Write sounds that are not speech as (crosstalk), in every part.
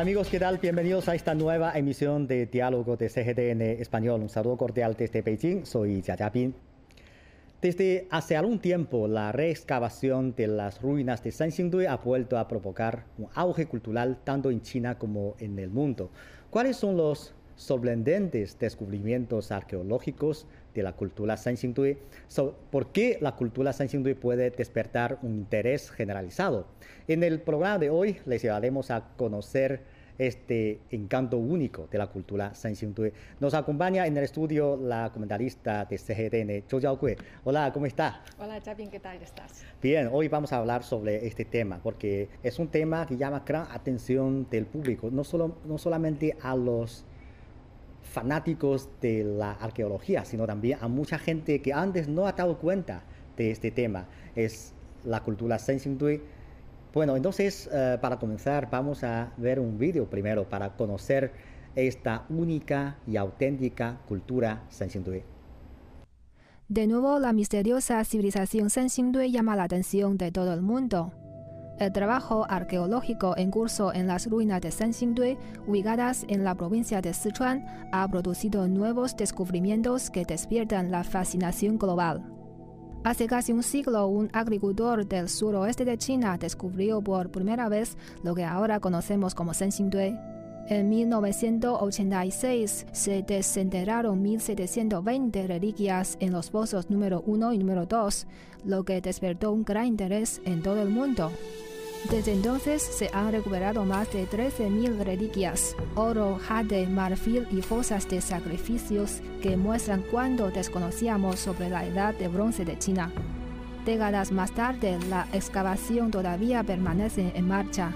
Hola amigos, ¿qué tal? Bienvenidos a esta nueva emisión de Diálogo de CGTN Español. Un saludo cordial desde Beijing, soy Jia. Desde hace algún tiempo, la reexcavación de las ruinas de Sanxingdui ha vuelto a provocar un auge cultural tanto en China como en el mundo. ¿Cuáles son los sorprendentes descubrimientos arqueológicos de la cultura Sanxingdui? ¿Por qué la cultura Sanxingdui puede despertar un interés generalizado? En el programa de hoy les llevaremos a conocer este encanto único de la cultura Sanxingdui. Nos acompaña en el estudio la comentarista de CGTN, Zhou Jiaokui. Hola, ¿cómo está? Hola, Chapin, ¿qué tal estás? Bien, hoy vamos a hablar sobre este tema porque es un tema que llama gran atención del público, no, solo, no solamente a los fanáticos de la arqueología, sino también a mucha gente que antes no ha dado cuenta de este tema. Es la cultura Sanxingdui bueno, entonces eh, para comenzar vamos a ver un vídeo primero para conocer esta única y auténtica cultura Sanxingdui. De nuevo, la misteriosa civilización Sanxingdui llama la atención de todo el mundo. El trabajo arqueológico en curso en las ruinas de Sanxingdui, ubicadas en la provincia de Sichuan, ha producido nuevos descubrimientos que despiertan la fascinación global. Hace casi un siglo, un agricultor del suroeste de China descubrió por primera vez lo que ahora conocemos como Sanxingdui. En 1986 se desenterraron 1.720 reliquias en los pozos número 1 y número 2, lo que despertó un gran interés en todo el mundo. Desde entonces se han recuperado más de 13.000 reliquias, oro, jade, marfil y fosas de sacrificios que muestran cuánto desconocíamos sobre la edad de bronce de China. Décadas más tarde, la excavación todavía permanece en marcha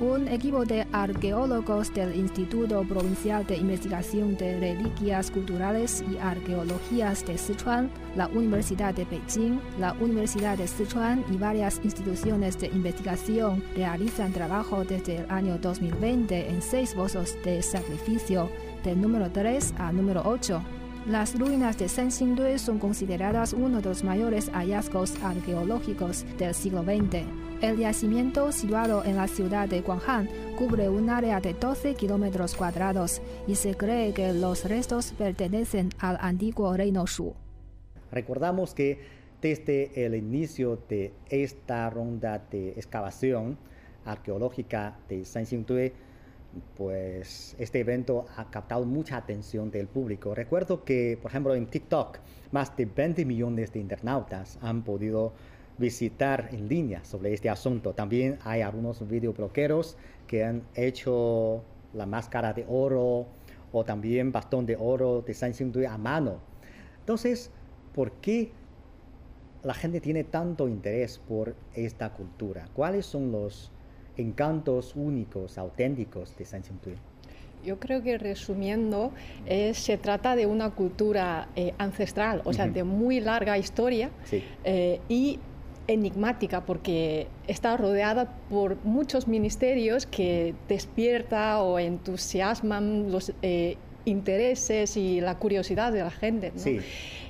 un equipo de arqueólogos del Instituto Provincial de Investigación de Reliquias Culturales y Arqueologías de Sichuan, la Universidad de Beijing, la Universidad de Sichuan y varias instituciones de investigación realizan trabajo desde el año 2020 en seis pozos de sacrificio, del número 3 al número 8. Las ruinas de Sanxingdui son consideradas uno de los mayores hallazgos arqueológicos del siglo XX. El yacimiento, situado en la ciudad de Guanghan, cubre un área de 12 kilómetros cuadrados y se cree que los restos pertenecen al antiguo reino Shu. Recordamos que desde el inicio de esta ronda de excavación arqueológica de Sanxingdui, pues este evento ha captado mucha atención del público. Recuerdo que, por ejemplo, en TikTok, más de 20 millones de internautas han podido visitar en línea sobre este asunto. También hay algunos videoblogueros que han hecho la máscara de oro o también bastón de oro de Sanxingdui a mano. Entonces, ¿por qué la gente tiene tanto interés por esta cultura? ¿Cuáles son los encantos únicos, auténticos de Sanxingdui? Yo creo que resumiendo, eh, se trata de una cultura eh, ancestral, o sea, de muy larga historia eh, y enigmática porque está rodeada por muchos ministerios que despierta o entusiasman los eh, intereses y la curiosidad de la gente.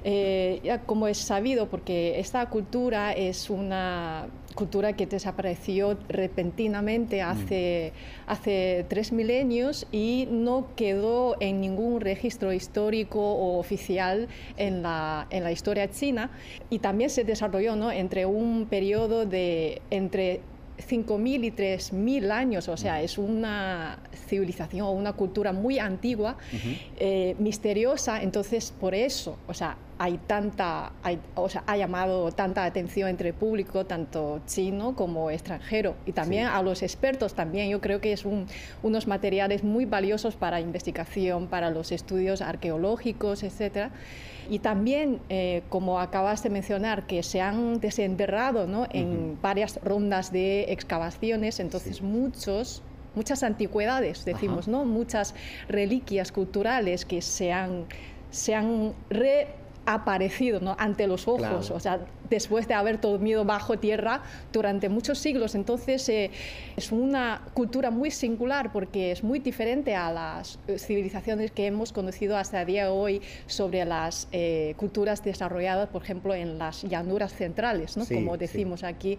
Eh, ya como es sabido, porque esta cultura es una cultura que desapareció repentinamente mm. hace, hace tres milenios y no quedó en ningún registro histórico o oficial en la, en la historia china y también se desarrolló ¿no? entre un periodo de entre 5.000 y 3.000 años, o sea, es una civilización o una cultura muy antigua, eh, misteriosa, entonces por eso, o sea, hay tanta, o sea, ha llamado tanta atención entre el público, tanto chino como extranjero, y también a los expertos también, yo creo que es unos materiales muy valiosos para investigación, para los estudios arqueológicos, etcétera. Y también, eh, como acabas de mencionar, que se han desenterrado ¿no? en varias rondas de excavaciones, entonces muchos muchas antigüedades, decimos, ¿no? Muchas reliquias culturales que se han, se han reaparecido ¿no? ante los ojos, o sea, después de haber dormido bajo tierra durante muchos siglos. Entonces eh, es una cultura muy singular porque es muy diferente a las eh, civilizaciones que hemos conocido hasta el día de hoy sobre las eh, culturas desarrolladas, por ejemplo, en las llanuras centrales, ¿no? como decimos aquí,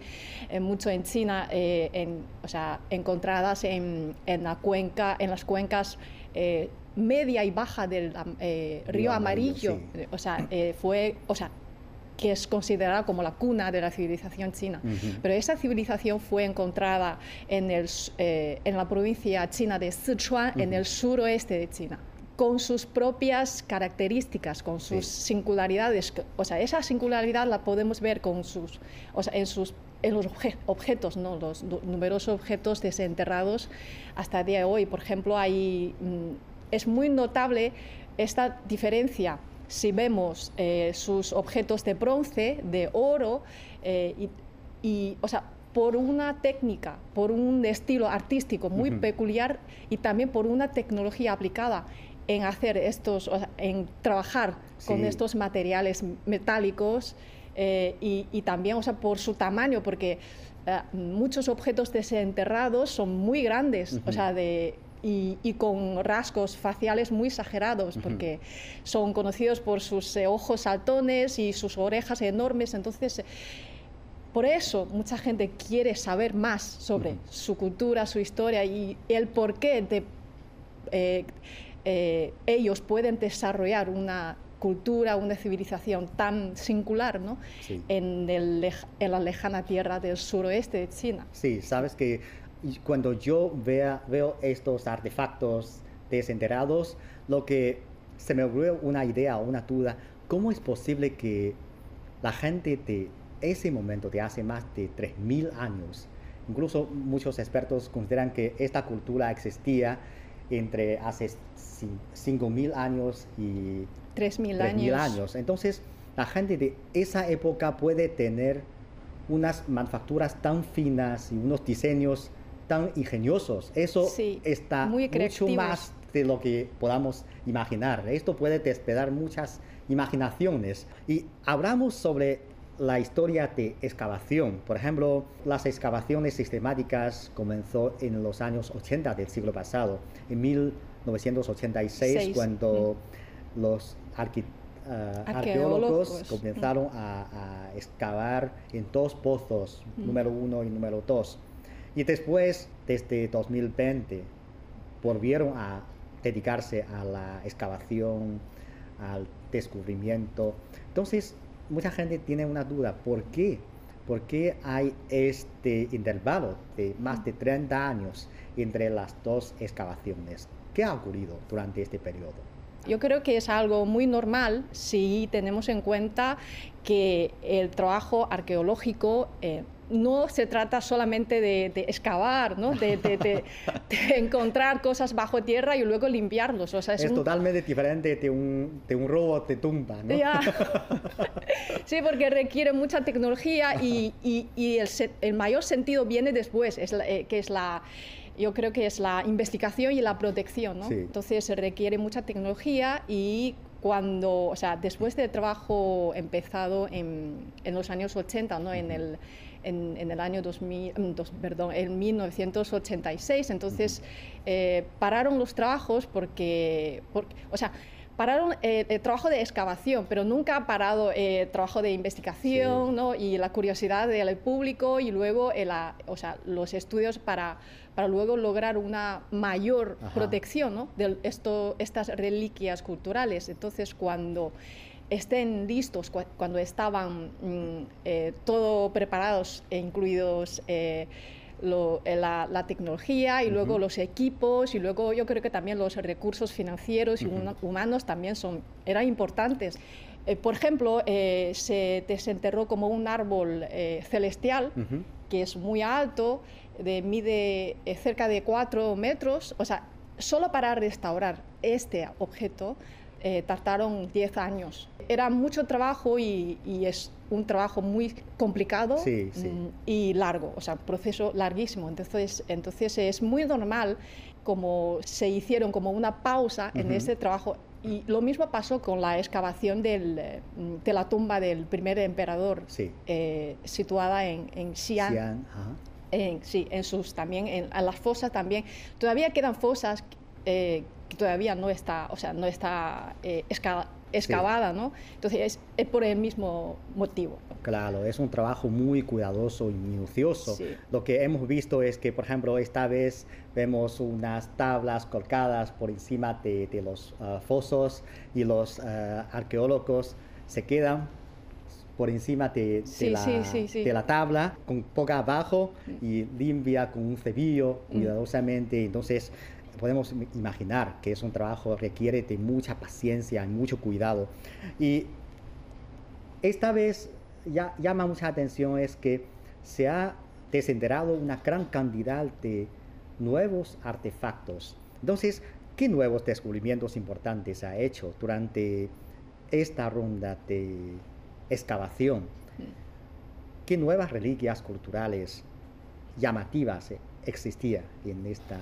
mucho en China, en, o sea, encontradas en, en, la cuenca, en las cuencas media y baja del río Amarillo, o sea, fue, o sea, que es considerada como la cuna de la civilización china. Pero esa civilización fue encontrada en, el, eh, en la provincia china de Sichuan, en el suroeste de China con sus propias características, con sus singularidades. O sea, esa singularidad la podemos ver con sus, o sea, en, sus, en los objetos, ¿no? los numerosos objetos desenterrados hasta el día de hoy. Por ejemplo, hay, mm, es muy notable esta diferencia. Si vemos eh, sus objetos de bronce, de oro, eh, y, o sea, por una técnica, por un estilo artístico muy peculiar y también por una tecnología aplicada en hacer estos, en trabajar con estos materiales metálicos eh, y, también, o sea, por su tamaño, porque muchos objetos desenterrados son muy grandes, o sea, de y, con rasgos faciales muy exagerados, porque son conocidos por sus eh, ojos saltones y sus orejas enormes. Entonces, eh, por eso mucha gente quiere saber más sobre su cultura, su historia y el porqué de eh, ellos pueden desarrollar una cultura, una civilización tan singular ¿no? en, en, la lejana tierra del suroeste de China. Sí, sabes que y cuando yo vea, veo estos artefactos desenterrados, lo que se me ocurrió una idea o una duda, ¿cómo es posible que la gente de ese momento, de hace más de 3.000 años, incluso muchos expertos consideran que esta cultura existía entre hace 5.000 años y 3.000 años. años. Entonces, la gente de esa época puede tener unas manufacturas tan finas y unos diseños tan ingeniosos. Eso está mucho más de lo que podamos imaginar. Esto puede despertar muchas imaginaciones. Y hablamos sobre la historia de excavación. Por ejemplo, las excavaciones sistemáticas comenzó en los años 80 del siglo pasado, en 1986, cuando los ah, arqueólogos, comenzaron a, excavar en dos pozos, número uno y número dos. Y después, desde 2020, volvieron a dedicarse a la excavación, al descubrimiento. Entonces, mucha gente tiene una duda, ¿por qué? ¿Por qué hay este intervalo de más de 30 años entre las dos excavaciones? ¿Qué ha ocurrido durante este periodo? Yo creo que es algo muy normal si tenemos en cuenta que el trabajo arqueológico eh, no se trata solamente de, excavar, ¿no? de, (laughs) encontrar cosas bajo tierra y luego limpiarlos. O sea, es, totalmente diferente de un, de un robot de tumba. ¿no? (laughs) sí, porque requiere mucha tecnología y, y, el, el, mayor sentido viene después, es eh, que es la yo creo que es la investigación y la protección, ¿no? Entonces se requiere mucha tecnología y cuando, o sea, después del trabajo empezado en, en los años 80, ¿no? En el en, el año 2000, mm, perdón, en 1986. Entonces eh, pararon los trabajos porque, o sea, pararon eh, el trabajo de excavación, pero nunca ha parado el trabajo de investigación ¿no? y la curiosidad del público y luego o sea, los estudios para, para luego lograr una mayor protección ¿no? de esto, estas reliquias culturales. Entonces, cuando estén listos cuando estaban mm, eh, todo preparados, e incluidos eh, eh, la, tecnología y luego los equipos y luego yo creo que también los recursos financieros y humanos también son, eran importantes. por ejemplo, se desenterró como un árbol celestial que es muy alto, de, mide cerca de 4 metros, o sea, solo para restaurar este objeto eh, tardaron 10 años. Era mucho trabajo y, es un trabajo muy complicado mm, y largo, o sea, proceso larguísimo. Entonces, entonces es muy normal como se hicieron como una pausa en ese trabajo y lo mismo pasó con la excavación del, eh, de la tumba del primer emperador, eh, situada en, en Xi'an. En, sí, en sus también, en, las fosas también. Todavía quedan fosas eh, que todavía no está, o sea, no está excavada, ¿no? Entonces es, por el mismo motivo. Claro, es un trabajo muy cuidadoso y minucioso. Lo que hemos visto es que, por ejemplo, esta vez vemos unas tablas colgadas por encima de, los uh, fosos y los uh, arqueólogos se quedan por encima de, la, de, la, tabla, con poca abajo y limpia con un cepillo mm. cuidadosamente. Entonces, podemos imaginar que es un trabajo requiere de mucha paciencia y mucho cuidado. Y esta vez ya, llama mucha atención es que se ha desenterrado una gran cantidad de nuevos artefactos. Entonces, ¿qué nuevos descubrimientos importantes ha hecho durante esta ronda de excavación? ¿Qué nuevas reliquias culturales llamativas existían en esta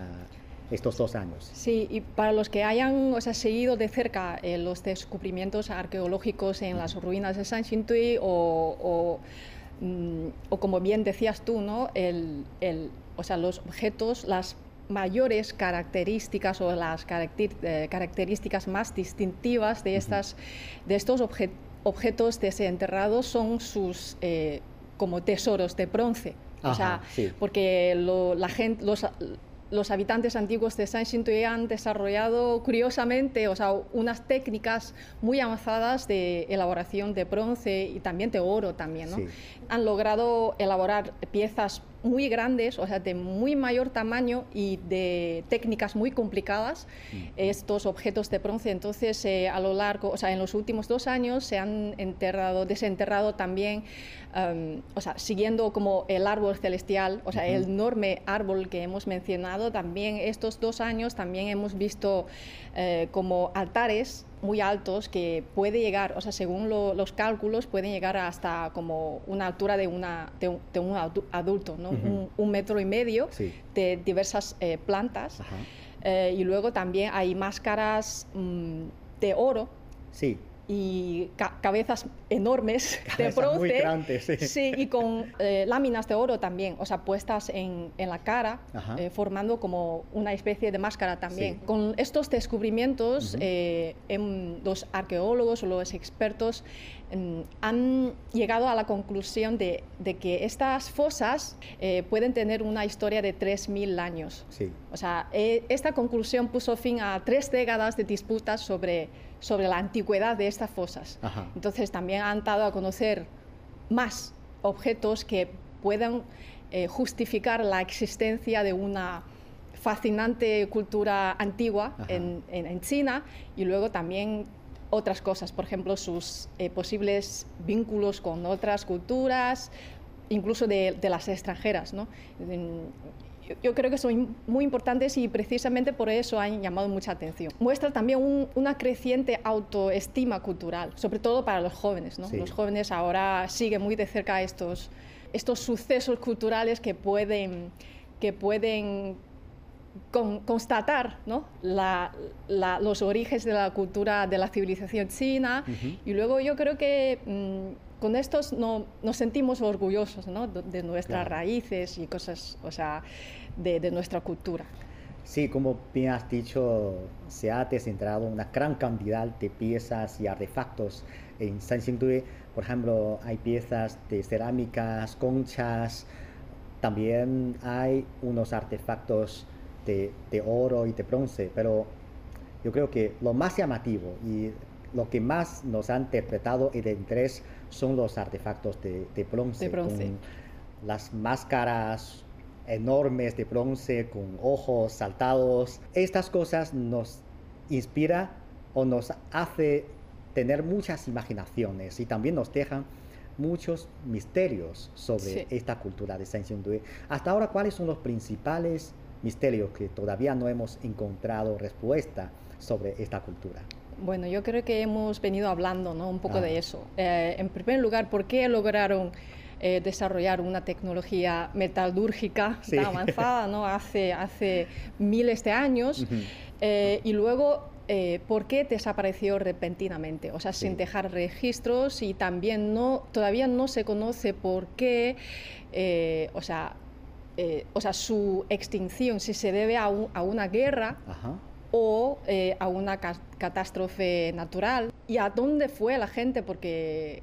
estos dos años. Sí, y para los que hayan o sea, seguido de cerca eh, los descubrimientos arqueológicos en las ruinas de San Xintui o, mm, o, como bien decías tú, ¿no? El, el, o sea, los objetos, las mayores características o las eh, características más distintivas de, estas, de estos objetos desenterrados son sus eh, como tesoros de bronce. o sea, porque la gente, los, los habitantes antiguos de San Xintué han desarrollado curiosamente o sea, unas técnicas muy avanzadas de elaboración de bronce y también de oro también. ¿no? Han logrado elaborar piezas muy grandes, o sea, de muy mayor tamaño y de técnicas muy complicadas, estos objetos de bronce. Entonces, eh, a lo largo, o sea, en los últimos dos años se han enterrado, desenterrado también, um, o sea, siguiendo como el árbol celestial, o sea, el enorme árbol que hemos mencionado, también estos dos años también hemos visto eh, como altares muy altos que puede llegar, o sea, según los cálculos, pueden llegar hasta como una altura de, una, de, un, adulto, ¿no? un, metro y medio de diversas eh, plantas. Eh, y luego también hay máscaras mm, de oro. Sí y cabezas enormes (laughs) de bronce. sí. y con eh, láminas de oro también, o sea, puestas en, en la cara, eh, formando como una especie de máscara también. Con estos descubrimientos, eh, los arqueólogos o los expertos em, han llegado a la conclusión de, de que estas fosas pueden tener una historia de 3.000 años. Sí. O sea, esta conclusión puso fin a tres décadas de disputas sobre sobre la antigüedad de estas fosas. Entonces también han dado a conocer más objetos que puedan eh, justificar la existencia de una fascinante cultura antigua en, China y luego también otras cosas, por ejemplo, sus eh, posibles vínculos con otras culturas, incluso de, las extranjeras. ¿no? Yo creo que son muy importantes y precisamente por eso han llamado mucha atención. Muestra también una creciente autoestima cultural, sobre todo para los jóvenes. Los jóvenes ahora siguen muy de cerca estos, estos sucesos culturales que pueden, que pueden constatar ¿no? los orígenes de la cultura de la civilización china y luego yo creo que mm, con estos no, nos sentimos orgullosos ¿no? de, nuestras raíces y cosas, o sea, de, nuestra cultura. Sí, como bien has dicho, se ha descentrado una gran cantidad de piezas y artefactos en San Xingdui. Por ejemplo, hay piezas de cerámicas, conchas, también hay unos artefactos de, de, oro y de bronce, pero yo creo que lo más llamativo y lo que más nos ha interpretado y de interés son los artefactos de, de bronce, de bronce. Con las máscaras enormes de bronce con ojos saltados. Estas cosas nos inspira o nos hace tener muchas imaginaciones y también nos dejan muchos misterios sobre esta cultura de Saint Hasta ahora, ¿cuáles son los principales misterios que todavía no hemos encontrado respuesta sobre esta cultura? Bueno, yo creo que hemos venido hablando ¿no? un poco de ah. eso. Eh, en primer lugar, ¿por qué lograron eh, desarrollar una tecnología metalúrgica tan avanzada ¿no? hace, hace miles de años. Eh, y luego eh, por qué desapareció repentinamente, o sea, sin dejar registros y también no, todavía no se conoce por qué, eh, o, sea, eh, o sea, su extinción, si se debe a, una guerra o a una catástrofe natural y a dónde fue la gente, porque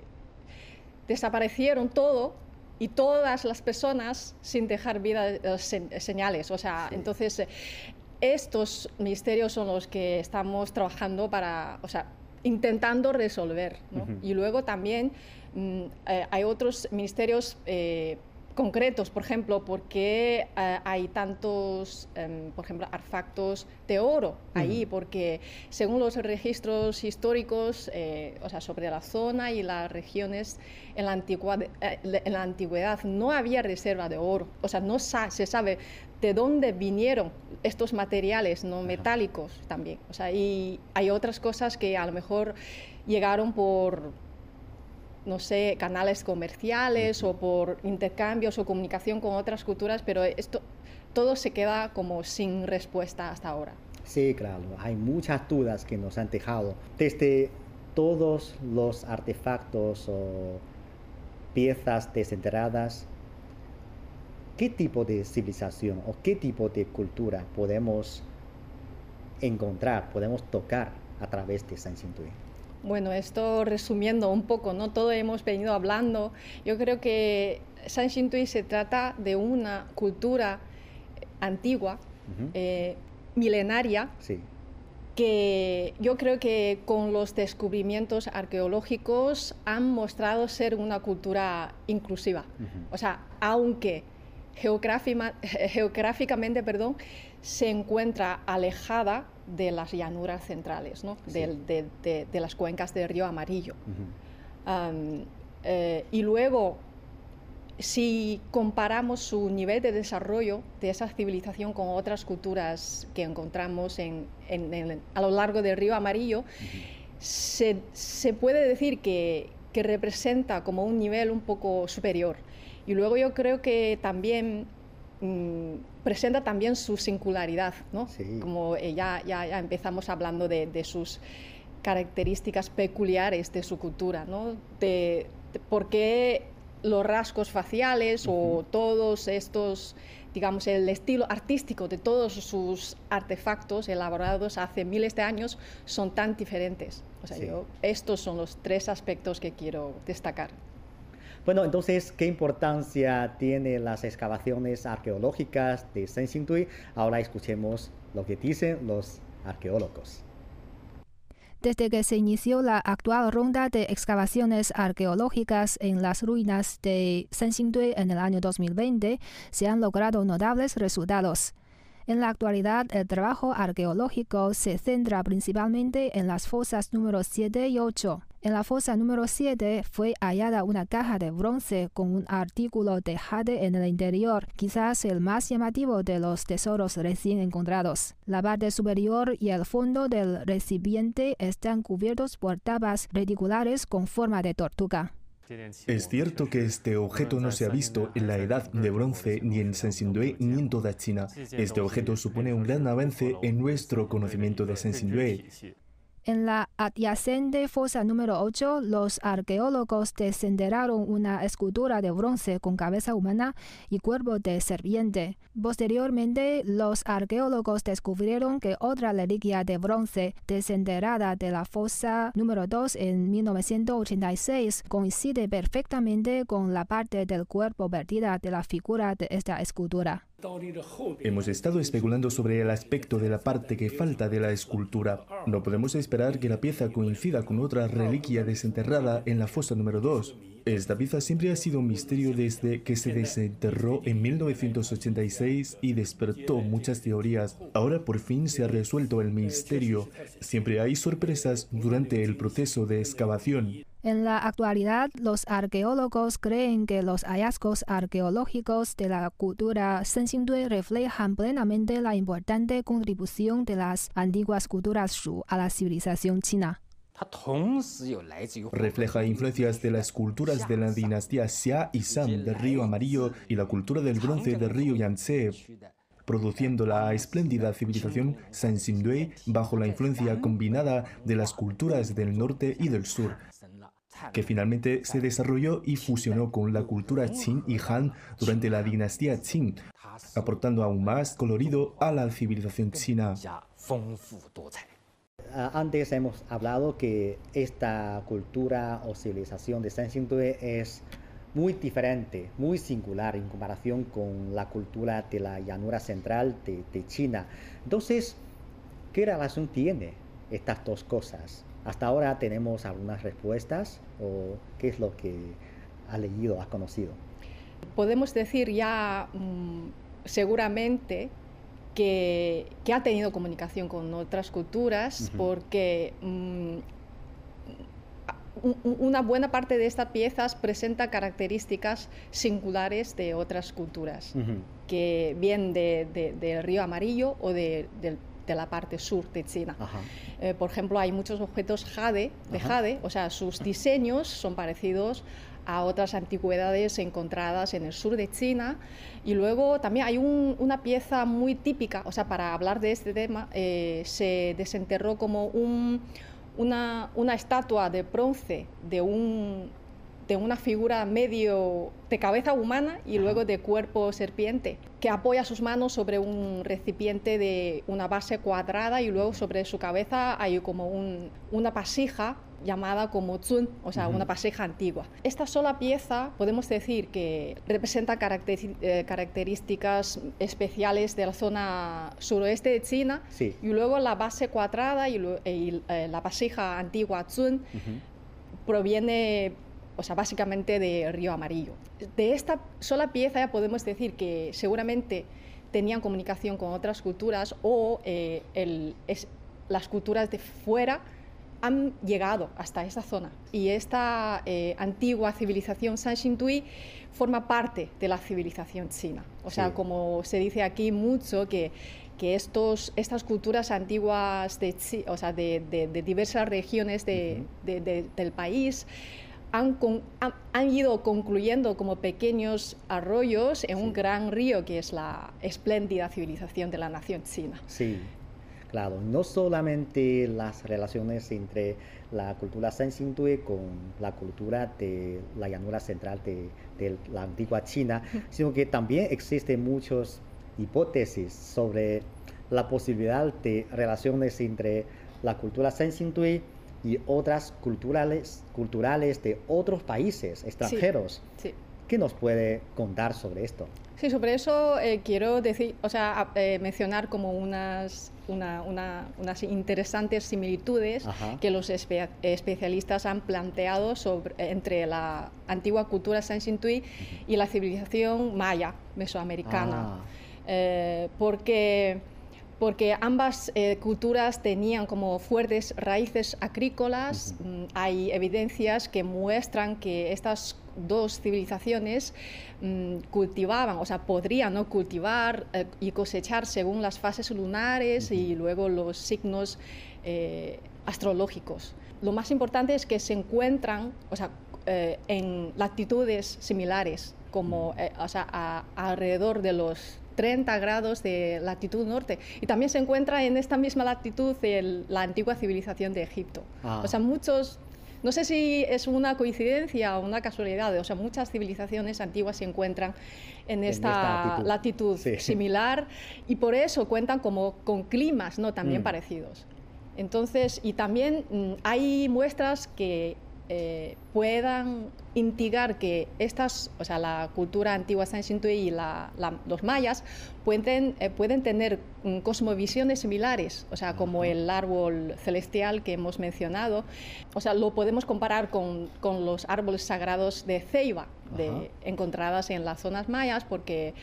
desaparecieron todo y todas las personas sin dejar vida señales. O sea, entonces estos misterios son los que estamos trabajando para, o sea, intentando resolver. Y luego también mm, eh, hay otros ministerios eh, concretos, por ejemplo, por qué eh, hay tantos, em, por ejemplo, artefactos de oro ahí, porque según los registros históricos, o sea, sobre la zona y las regiones en la, en la antigüedad no había reserva de oro, o sea, no se sabe de dónde vinieron estos materiales no metálicos también. O sea, y hay otras cosas que a lo mejor llegaron por, no sé, canales comerciales o por intercambios o comunicación con otras culturas, pero esto todo se queda como sin respuesta hasta ahora. Sí, claro, hay muchas dudas que nos han dejado. Desde todos los artefactos o piezas desenterradas qué tipo de civilización o qué tipo de cultura podemos encontrar, podemos tocar a través de San Xintui. Bueno, esto resumiendo un poco, ¿no? Todo hemos venido hablando. Yo creo que San Xintui se trata de una cultura antigua, eh, milenaria, que yo creo que con los descubrimientos arqueológicos han mostrado ser una cultura inclusiva. O sea, aunque (laughs) geográficamente perdón, se encuentra alejada de las llanuras centrales, de, las cuencas del río Amarillo. Eh, y luego, si comparamos su nivel de desarrollo de esa civilización con otras culturas que encontramos a lo largo del río Amarillo, se, puede decir que, que representa como un nivel un poco superior. Y luego yo creo que también presenta también su singularidad, ¿no? Como eh, ya, ya, empezamos hablando de, sus características peculiares de su cultura, ¿no? De, por qué los rasgos faciales o todos estos, digamos, el estilo artístico de todos sus artefactos elaborados hace miles de años son tan diferentes. O sea, yo, estos son los tres aspectos que quiero destacar. Bueno, entonces, ¿qué importancia tienen las excavaciones arqueológicas de Tui? Ahora escuchemos lo que dicen los arqueólogos. Desde que se inició la actual ronda de excavaciones arqueológicas en las ruinas de Tui en el año 2020, se han logrado notables resultados. En la actualidad, el trabajo arqueológico se centra principalmente en las fosas número 7 y 8. En la fosa número 7 fue hallada una caja de bronce con un artículo de jade en el interior, quizás el más llamativo de los tesoros recién encontrados. La parte superior y el fondo del recipiente están cubiertos por tapas reticulares con forma de tortuga. Es cierto que este objeto no se ha visto en la edad de bronce ni en Sensindue ni en toda China. Este objeto supone un gran avance en nuestro conocimiento de Sensindue. En la adyacente fosa número 8, los arqueólogos desenterraron una escultura de bronce con cabeza humana y cuerpo de serpiente. Posteriormente, los arqueólogos descubrieron que otra reliquia de bronce desenterrada de la fosa número 2 en 1986 coincide perfectamente con la parte del cuerpo perdida de la figura de esta escultura. Hemos estado especulando sobre el aspecto de la parte que falta de la escultura. No podemos esperar que la pieza coincida con otra reliquia desenterrada en la fosa número 2. Esta pieza siempre ha sido un misterio desde que se desenterró en 1986 y despertó muchas teorías. Ahora por fin se ha resuelto el misterio. Siempre hay sorpresas durante el proceso de excavación. En la actualidad, los arqueólogos creen que los hallazgos arqueológicos de la cultura Senxingdui reflejan plenamente la importante contribución de las antiguas culturas Shu a la civilización china. Refleja influencias de las culturas de la dinastía Xia y San del río Amarillo y la cultura del bronce del río Yangtze. produciendo la espléndida civilización Sansindue bajo la influencia combinada de las culturas del norte y del sur, que finalmente se desarrolló y fusionó con la cultura Qin y Han durante la dinastía Qin, aportando aún más colorido a la civilización china. Ah, antes hemos hablado que esta cultura o civilización de Sansindue es muy diferente, muy singular en comparación con la cultura de la llanura central de, China. Entonces, ¿qué relación tiene estas dos cosas? Hasta ahora tenemos algunas respuestas o qué es lo que ha leído, ha conocido. Podemos decir ya mm, seguramente que, ha tenido comunicación con otras culturas porque mm, una buena parte de estas piezas presenta características singulares de otras culturas, que vienen del río Amarillo o de, la parte sur de China. Eh, por ejemplo, hay muchos objetos jade, de jade, o sea, sus (laughs) diseños son parecidos a otras antigüedades encontradas en el sur de China. Y luego también hay una pieza muy típica, o sea, para hablar de este tema, eh, se desenterró como una, una estatua de bronce de un de una figura medio de cabeza humana y luego de cuerpo serpiente, que apoya sus manos sobre un recipiente de una base cuadrada y luego sobre su cabeza hay como una pasija llamada como zun, o sea, una pasija antigua. Esta sola pieza podemos decir que representa eh, características especiales de la zona suroeste de China y luego la base cuadrada y, eh, la pasija antigua zun proviene o sea, básicamente de Río Amarillo. De esta sola pieza ya podemos decir que seguramente tenían comunicación con otras culturas o eh, las culturas de fuera han llegado hasta esa zona. Y esta eh, antigua civilización Sanxintui forma parte de la civilización china. O sea, como se dice aquí mucho, que, que estos, estas culturas antiguas de, o sea, de, de, diversas regiones del país han, han, ido concluyendo como pequeños arroyos en un gran río que es la espléndida civilización de la nación china. Sí, claro, no solamente las relaciones entre la cultura Sansintue con la cultura de la llanura central de, de la antigua China, sino que también existen muchas hipótesis sobre la posibilidad de relaciones entre la cultura Sansintue y otras culturales, culturales de otros países extranjeros. ¿Qué nos puede contar sobre esto? Sí, sobre eso eh, quiero decir, o sea, eh, mencionar como unas, unas interesantes similitudes que los especialistas han planteado sobre, entre la antigua cultura Sansintui y la civilización maya mesoamericana. Ah. Eh, porque porque ambas eh, culturas tenían como fuertes raíces agrícolas. Mm, hay evidencias que muestran que estas dos civilizaciones mm, cultivaban, o sea, podrían ¿no? cultivar eh, y cosechar según las fases lunares y luego los signos eh, astrológicos. Lo más importante es que se encuentran, o sea, en latitudes similares, como o sea, alrededor de los 30 grados de latitud norte. Y también se encuentra en esta misma latitud la antigua civilización de Egipto. Ah. O sea, muchos no sé si es una coincidencia o una casualidad, o sea, muchas civilizaciones antiguas se encuentran en esta, latitud, similar y por eso cuentan como con climas ¿no? también mm. parecidos. Entonces, y también mm, hay muestras que eh, puedan indicar que estas, o sea, la cultura antigua Sansintui y los mayas pueden, eh, pueden tener mm, cosmovisiones similares, o sea, como el árbol celestial que hemos mencionado. O sea, lo podemos comparar con, con los árboles sagrados de ceiba, de, encontradas en las zonas mayas, porque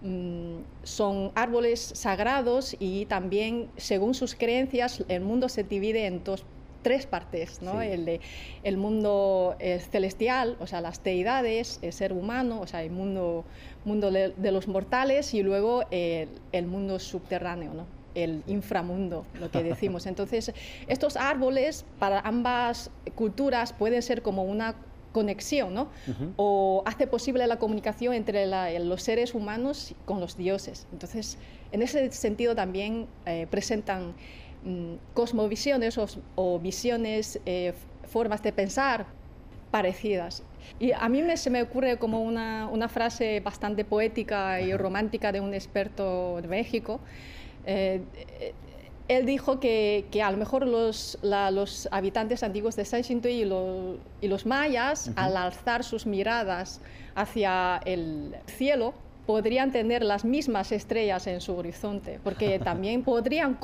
mm, son árboles sagrados y también, según sus creencias, el mundo se divide en dos tres partes, ¿no? El, de, el mundo eh, celestial, o sea, las deidades, el ser humano, o sea, el mundo, mundo de, los mortales y luego el, el mundo subterráneo, ¿no? el inframundo, lo que (laughs) decimos. Entonces, estos árboles para ambas culturas pueden ser como una conexión, ¿no? O hace posible la comunicación entre los seres humanos con los dioses. Entonces, en ese sentido también eh, presentan mm, cosmovisiones o, visiones, eh, formas de pensar parecidas. Y a mí me, se me ocurre como una, una frase bastante poética y romántica de un experto de México. Eh, él dijo que, que, a lo mejor los, los habitantes antiguos de San y, y los mayas, al alzar sus miradas hacia el cielo, podrían tener las mismas estrellas en su horizonte, porque (laughs) también podrían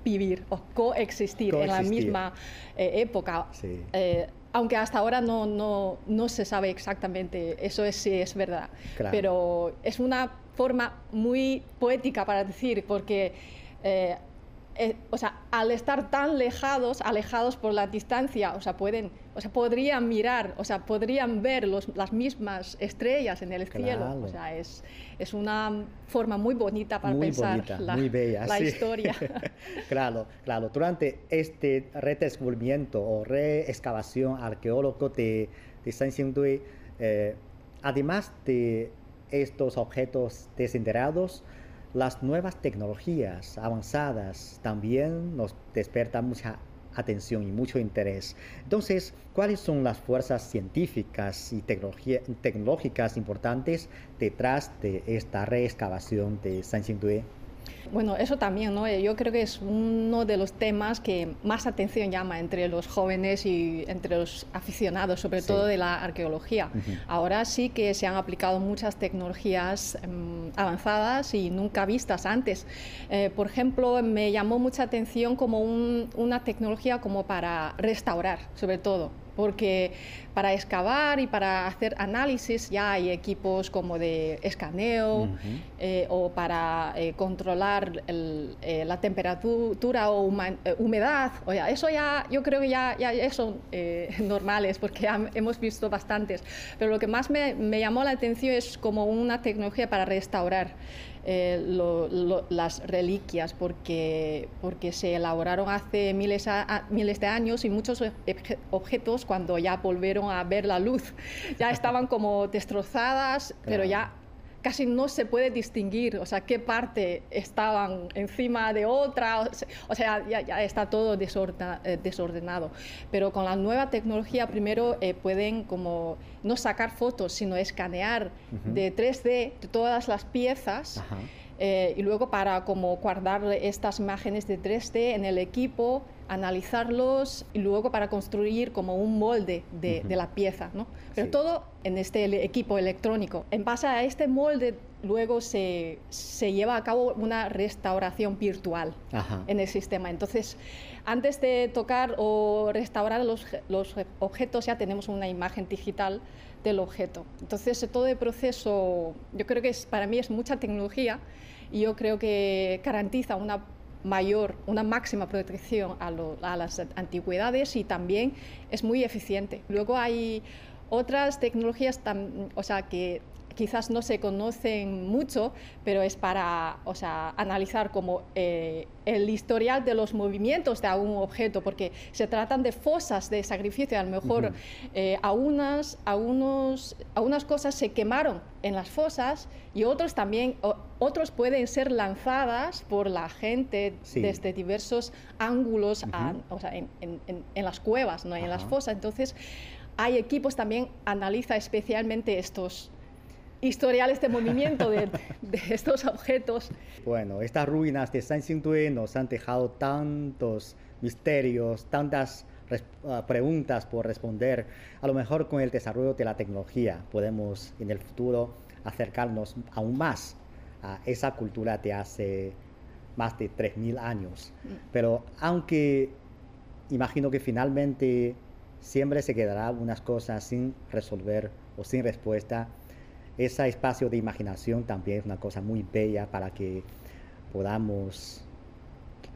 convivir o coexistir, en la misma eh, época. Eh, aunque hasta ahora no, no, no, se sabe exactamente, eso es, sí es verdad, pero es una forma muy poética para decir, porque eh, eh, o sea, al estar tan alejados, alejados por la distancia, o sea, pueden, o sea, podrían mirar, o sea, podrían ver las mismas estrellas en el cielo. O sea, es, es una forma muy bonita para pensar la, la historia. (laughs) claro, claro. Durante este redescubrimiento o reexcavación arqueológico de, de San eh, además de estos objetos desenterrados, las nuevas tecnologías avanzadas también nos despertan mucha atención y mucho interés. Entonces, ¿cuáles son las fuerzas científicas y tecnológicas importantes detrás de esta reexcavación de San Xingdue? Bueno, eso también, ¿no? Yo creo que es uno de los temas que más atención llama entre los jóvenes y entre los aficionados, sobre todo de la arqueología. Ahora sí que se han aplicado muchas tecnologías em, avanzadas y nunca vistas antes. Eh, por ejemplo, me llamó mucha atención como una tecnología como para restaurar, sobre todo porque para excavar y para hacer análisis ya hay equipos como de escaneo eh, o para eh, controlar eh, la temperatura o humedad. O ya, eso ya, yo creo que ya, ya, son (laughs) normales porque hemos visto bastantes. Pero lo que más me, me llamó la atención es como una tecnología para restaurar. Eh, las reliquias porque, porque se elaboraron hace miles, miles de años y muchos objetos cuando ya volvieron a ver la luz. Ya (laughs) estaban como destrozadas, pero ya casi no se puede distinguir, o sea, qué parte estaban encima de otra, o sea, ya, está todo eh, desordenado. Pero con la nueva tecnología primero eh, pueden como no sacar fotos, sino escanear de 3D de todas las piezas. Eh, y luego para como guardar estas imágenes de 3D en el equipo, analizarlos y luego para construir como un molde de, la pieza, ¿no? Pero todo en este equipo electrónico. En base a este molde luego se, se lleva a cabo una restauración virtual en el sistema. Entonces, antes de tocar o restaurar los, los objetos ya tenemos una imagen digital del objeto. Entonces, todo el proceso, yo creo que es, para mí es mucha tecnología y yo creo que garantiza una mayor, una máxima protección a, las antigüedades y también es muy eficiente. Luego hay otras tecnologías, o sea, que quizás no se conocen mucho, pero es para o sea, analizar como eh, el historial de los movimientos de algún objeto, porque se tratan de fosas de sacrificio. A lo mejor eh, a, unas, a, unos, a unas cosas se quemaron en las fosas y otros también, otros pueden ser lanzadas por la gente desde diversos ángulos o sea, en, en, en, las cuevas, ¿no? en las fosas. Entonces, hay equipos también analiza especialmente estos historiales de movimiento de, estos objetos. Bueno, estas ruinas de San Xingdue nos han dejado tantos misterios, tantas ah, preguntas por responder. A lo mejor con el desarrollo de la tecnología podemos en el futuro acercarnos aún más a esa cultura de hace más de 3.000 años. Pero aunque imagino que finalmente siempre se quedará unas cosas sin resolver o sin respuesta, ese espacio de imaginación también es una cosa muy bella para que podamos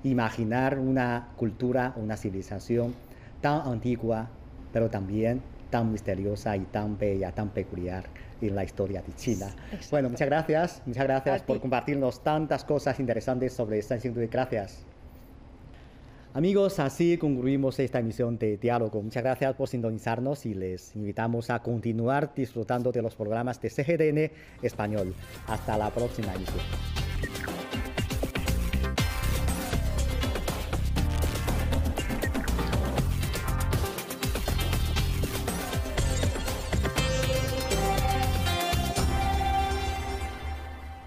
imaginar una cultura, una civilización tan antigua, pero también tan misteriosa y tan bella, tan peculiar en la historia de China. Bueno, muchas gracias, muchas gracias por compartirnos tantas cosas interesantes sobre San Gracias. Amigos, así concluimos esta emisión de Diálogo. Muchas gracias por sintonizarnos y les invitamos a continuar disfrutando de los programas de CGDN Español. Hasta la próxima emisión.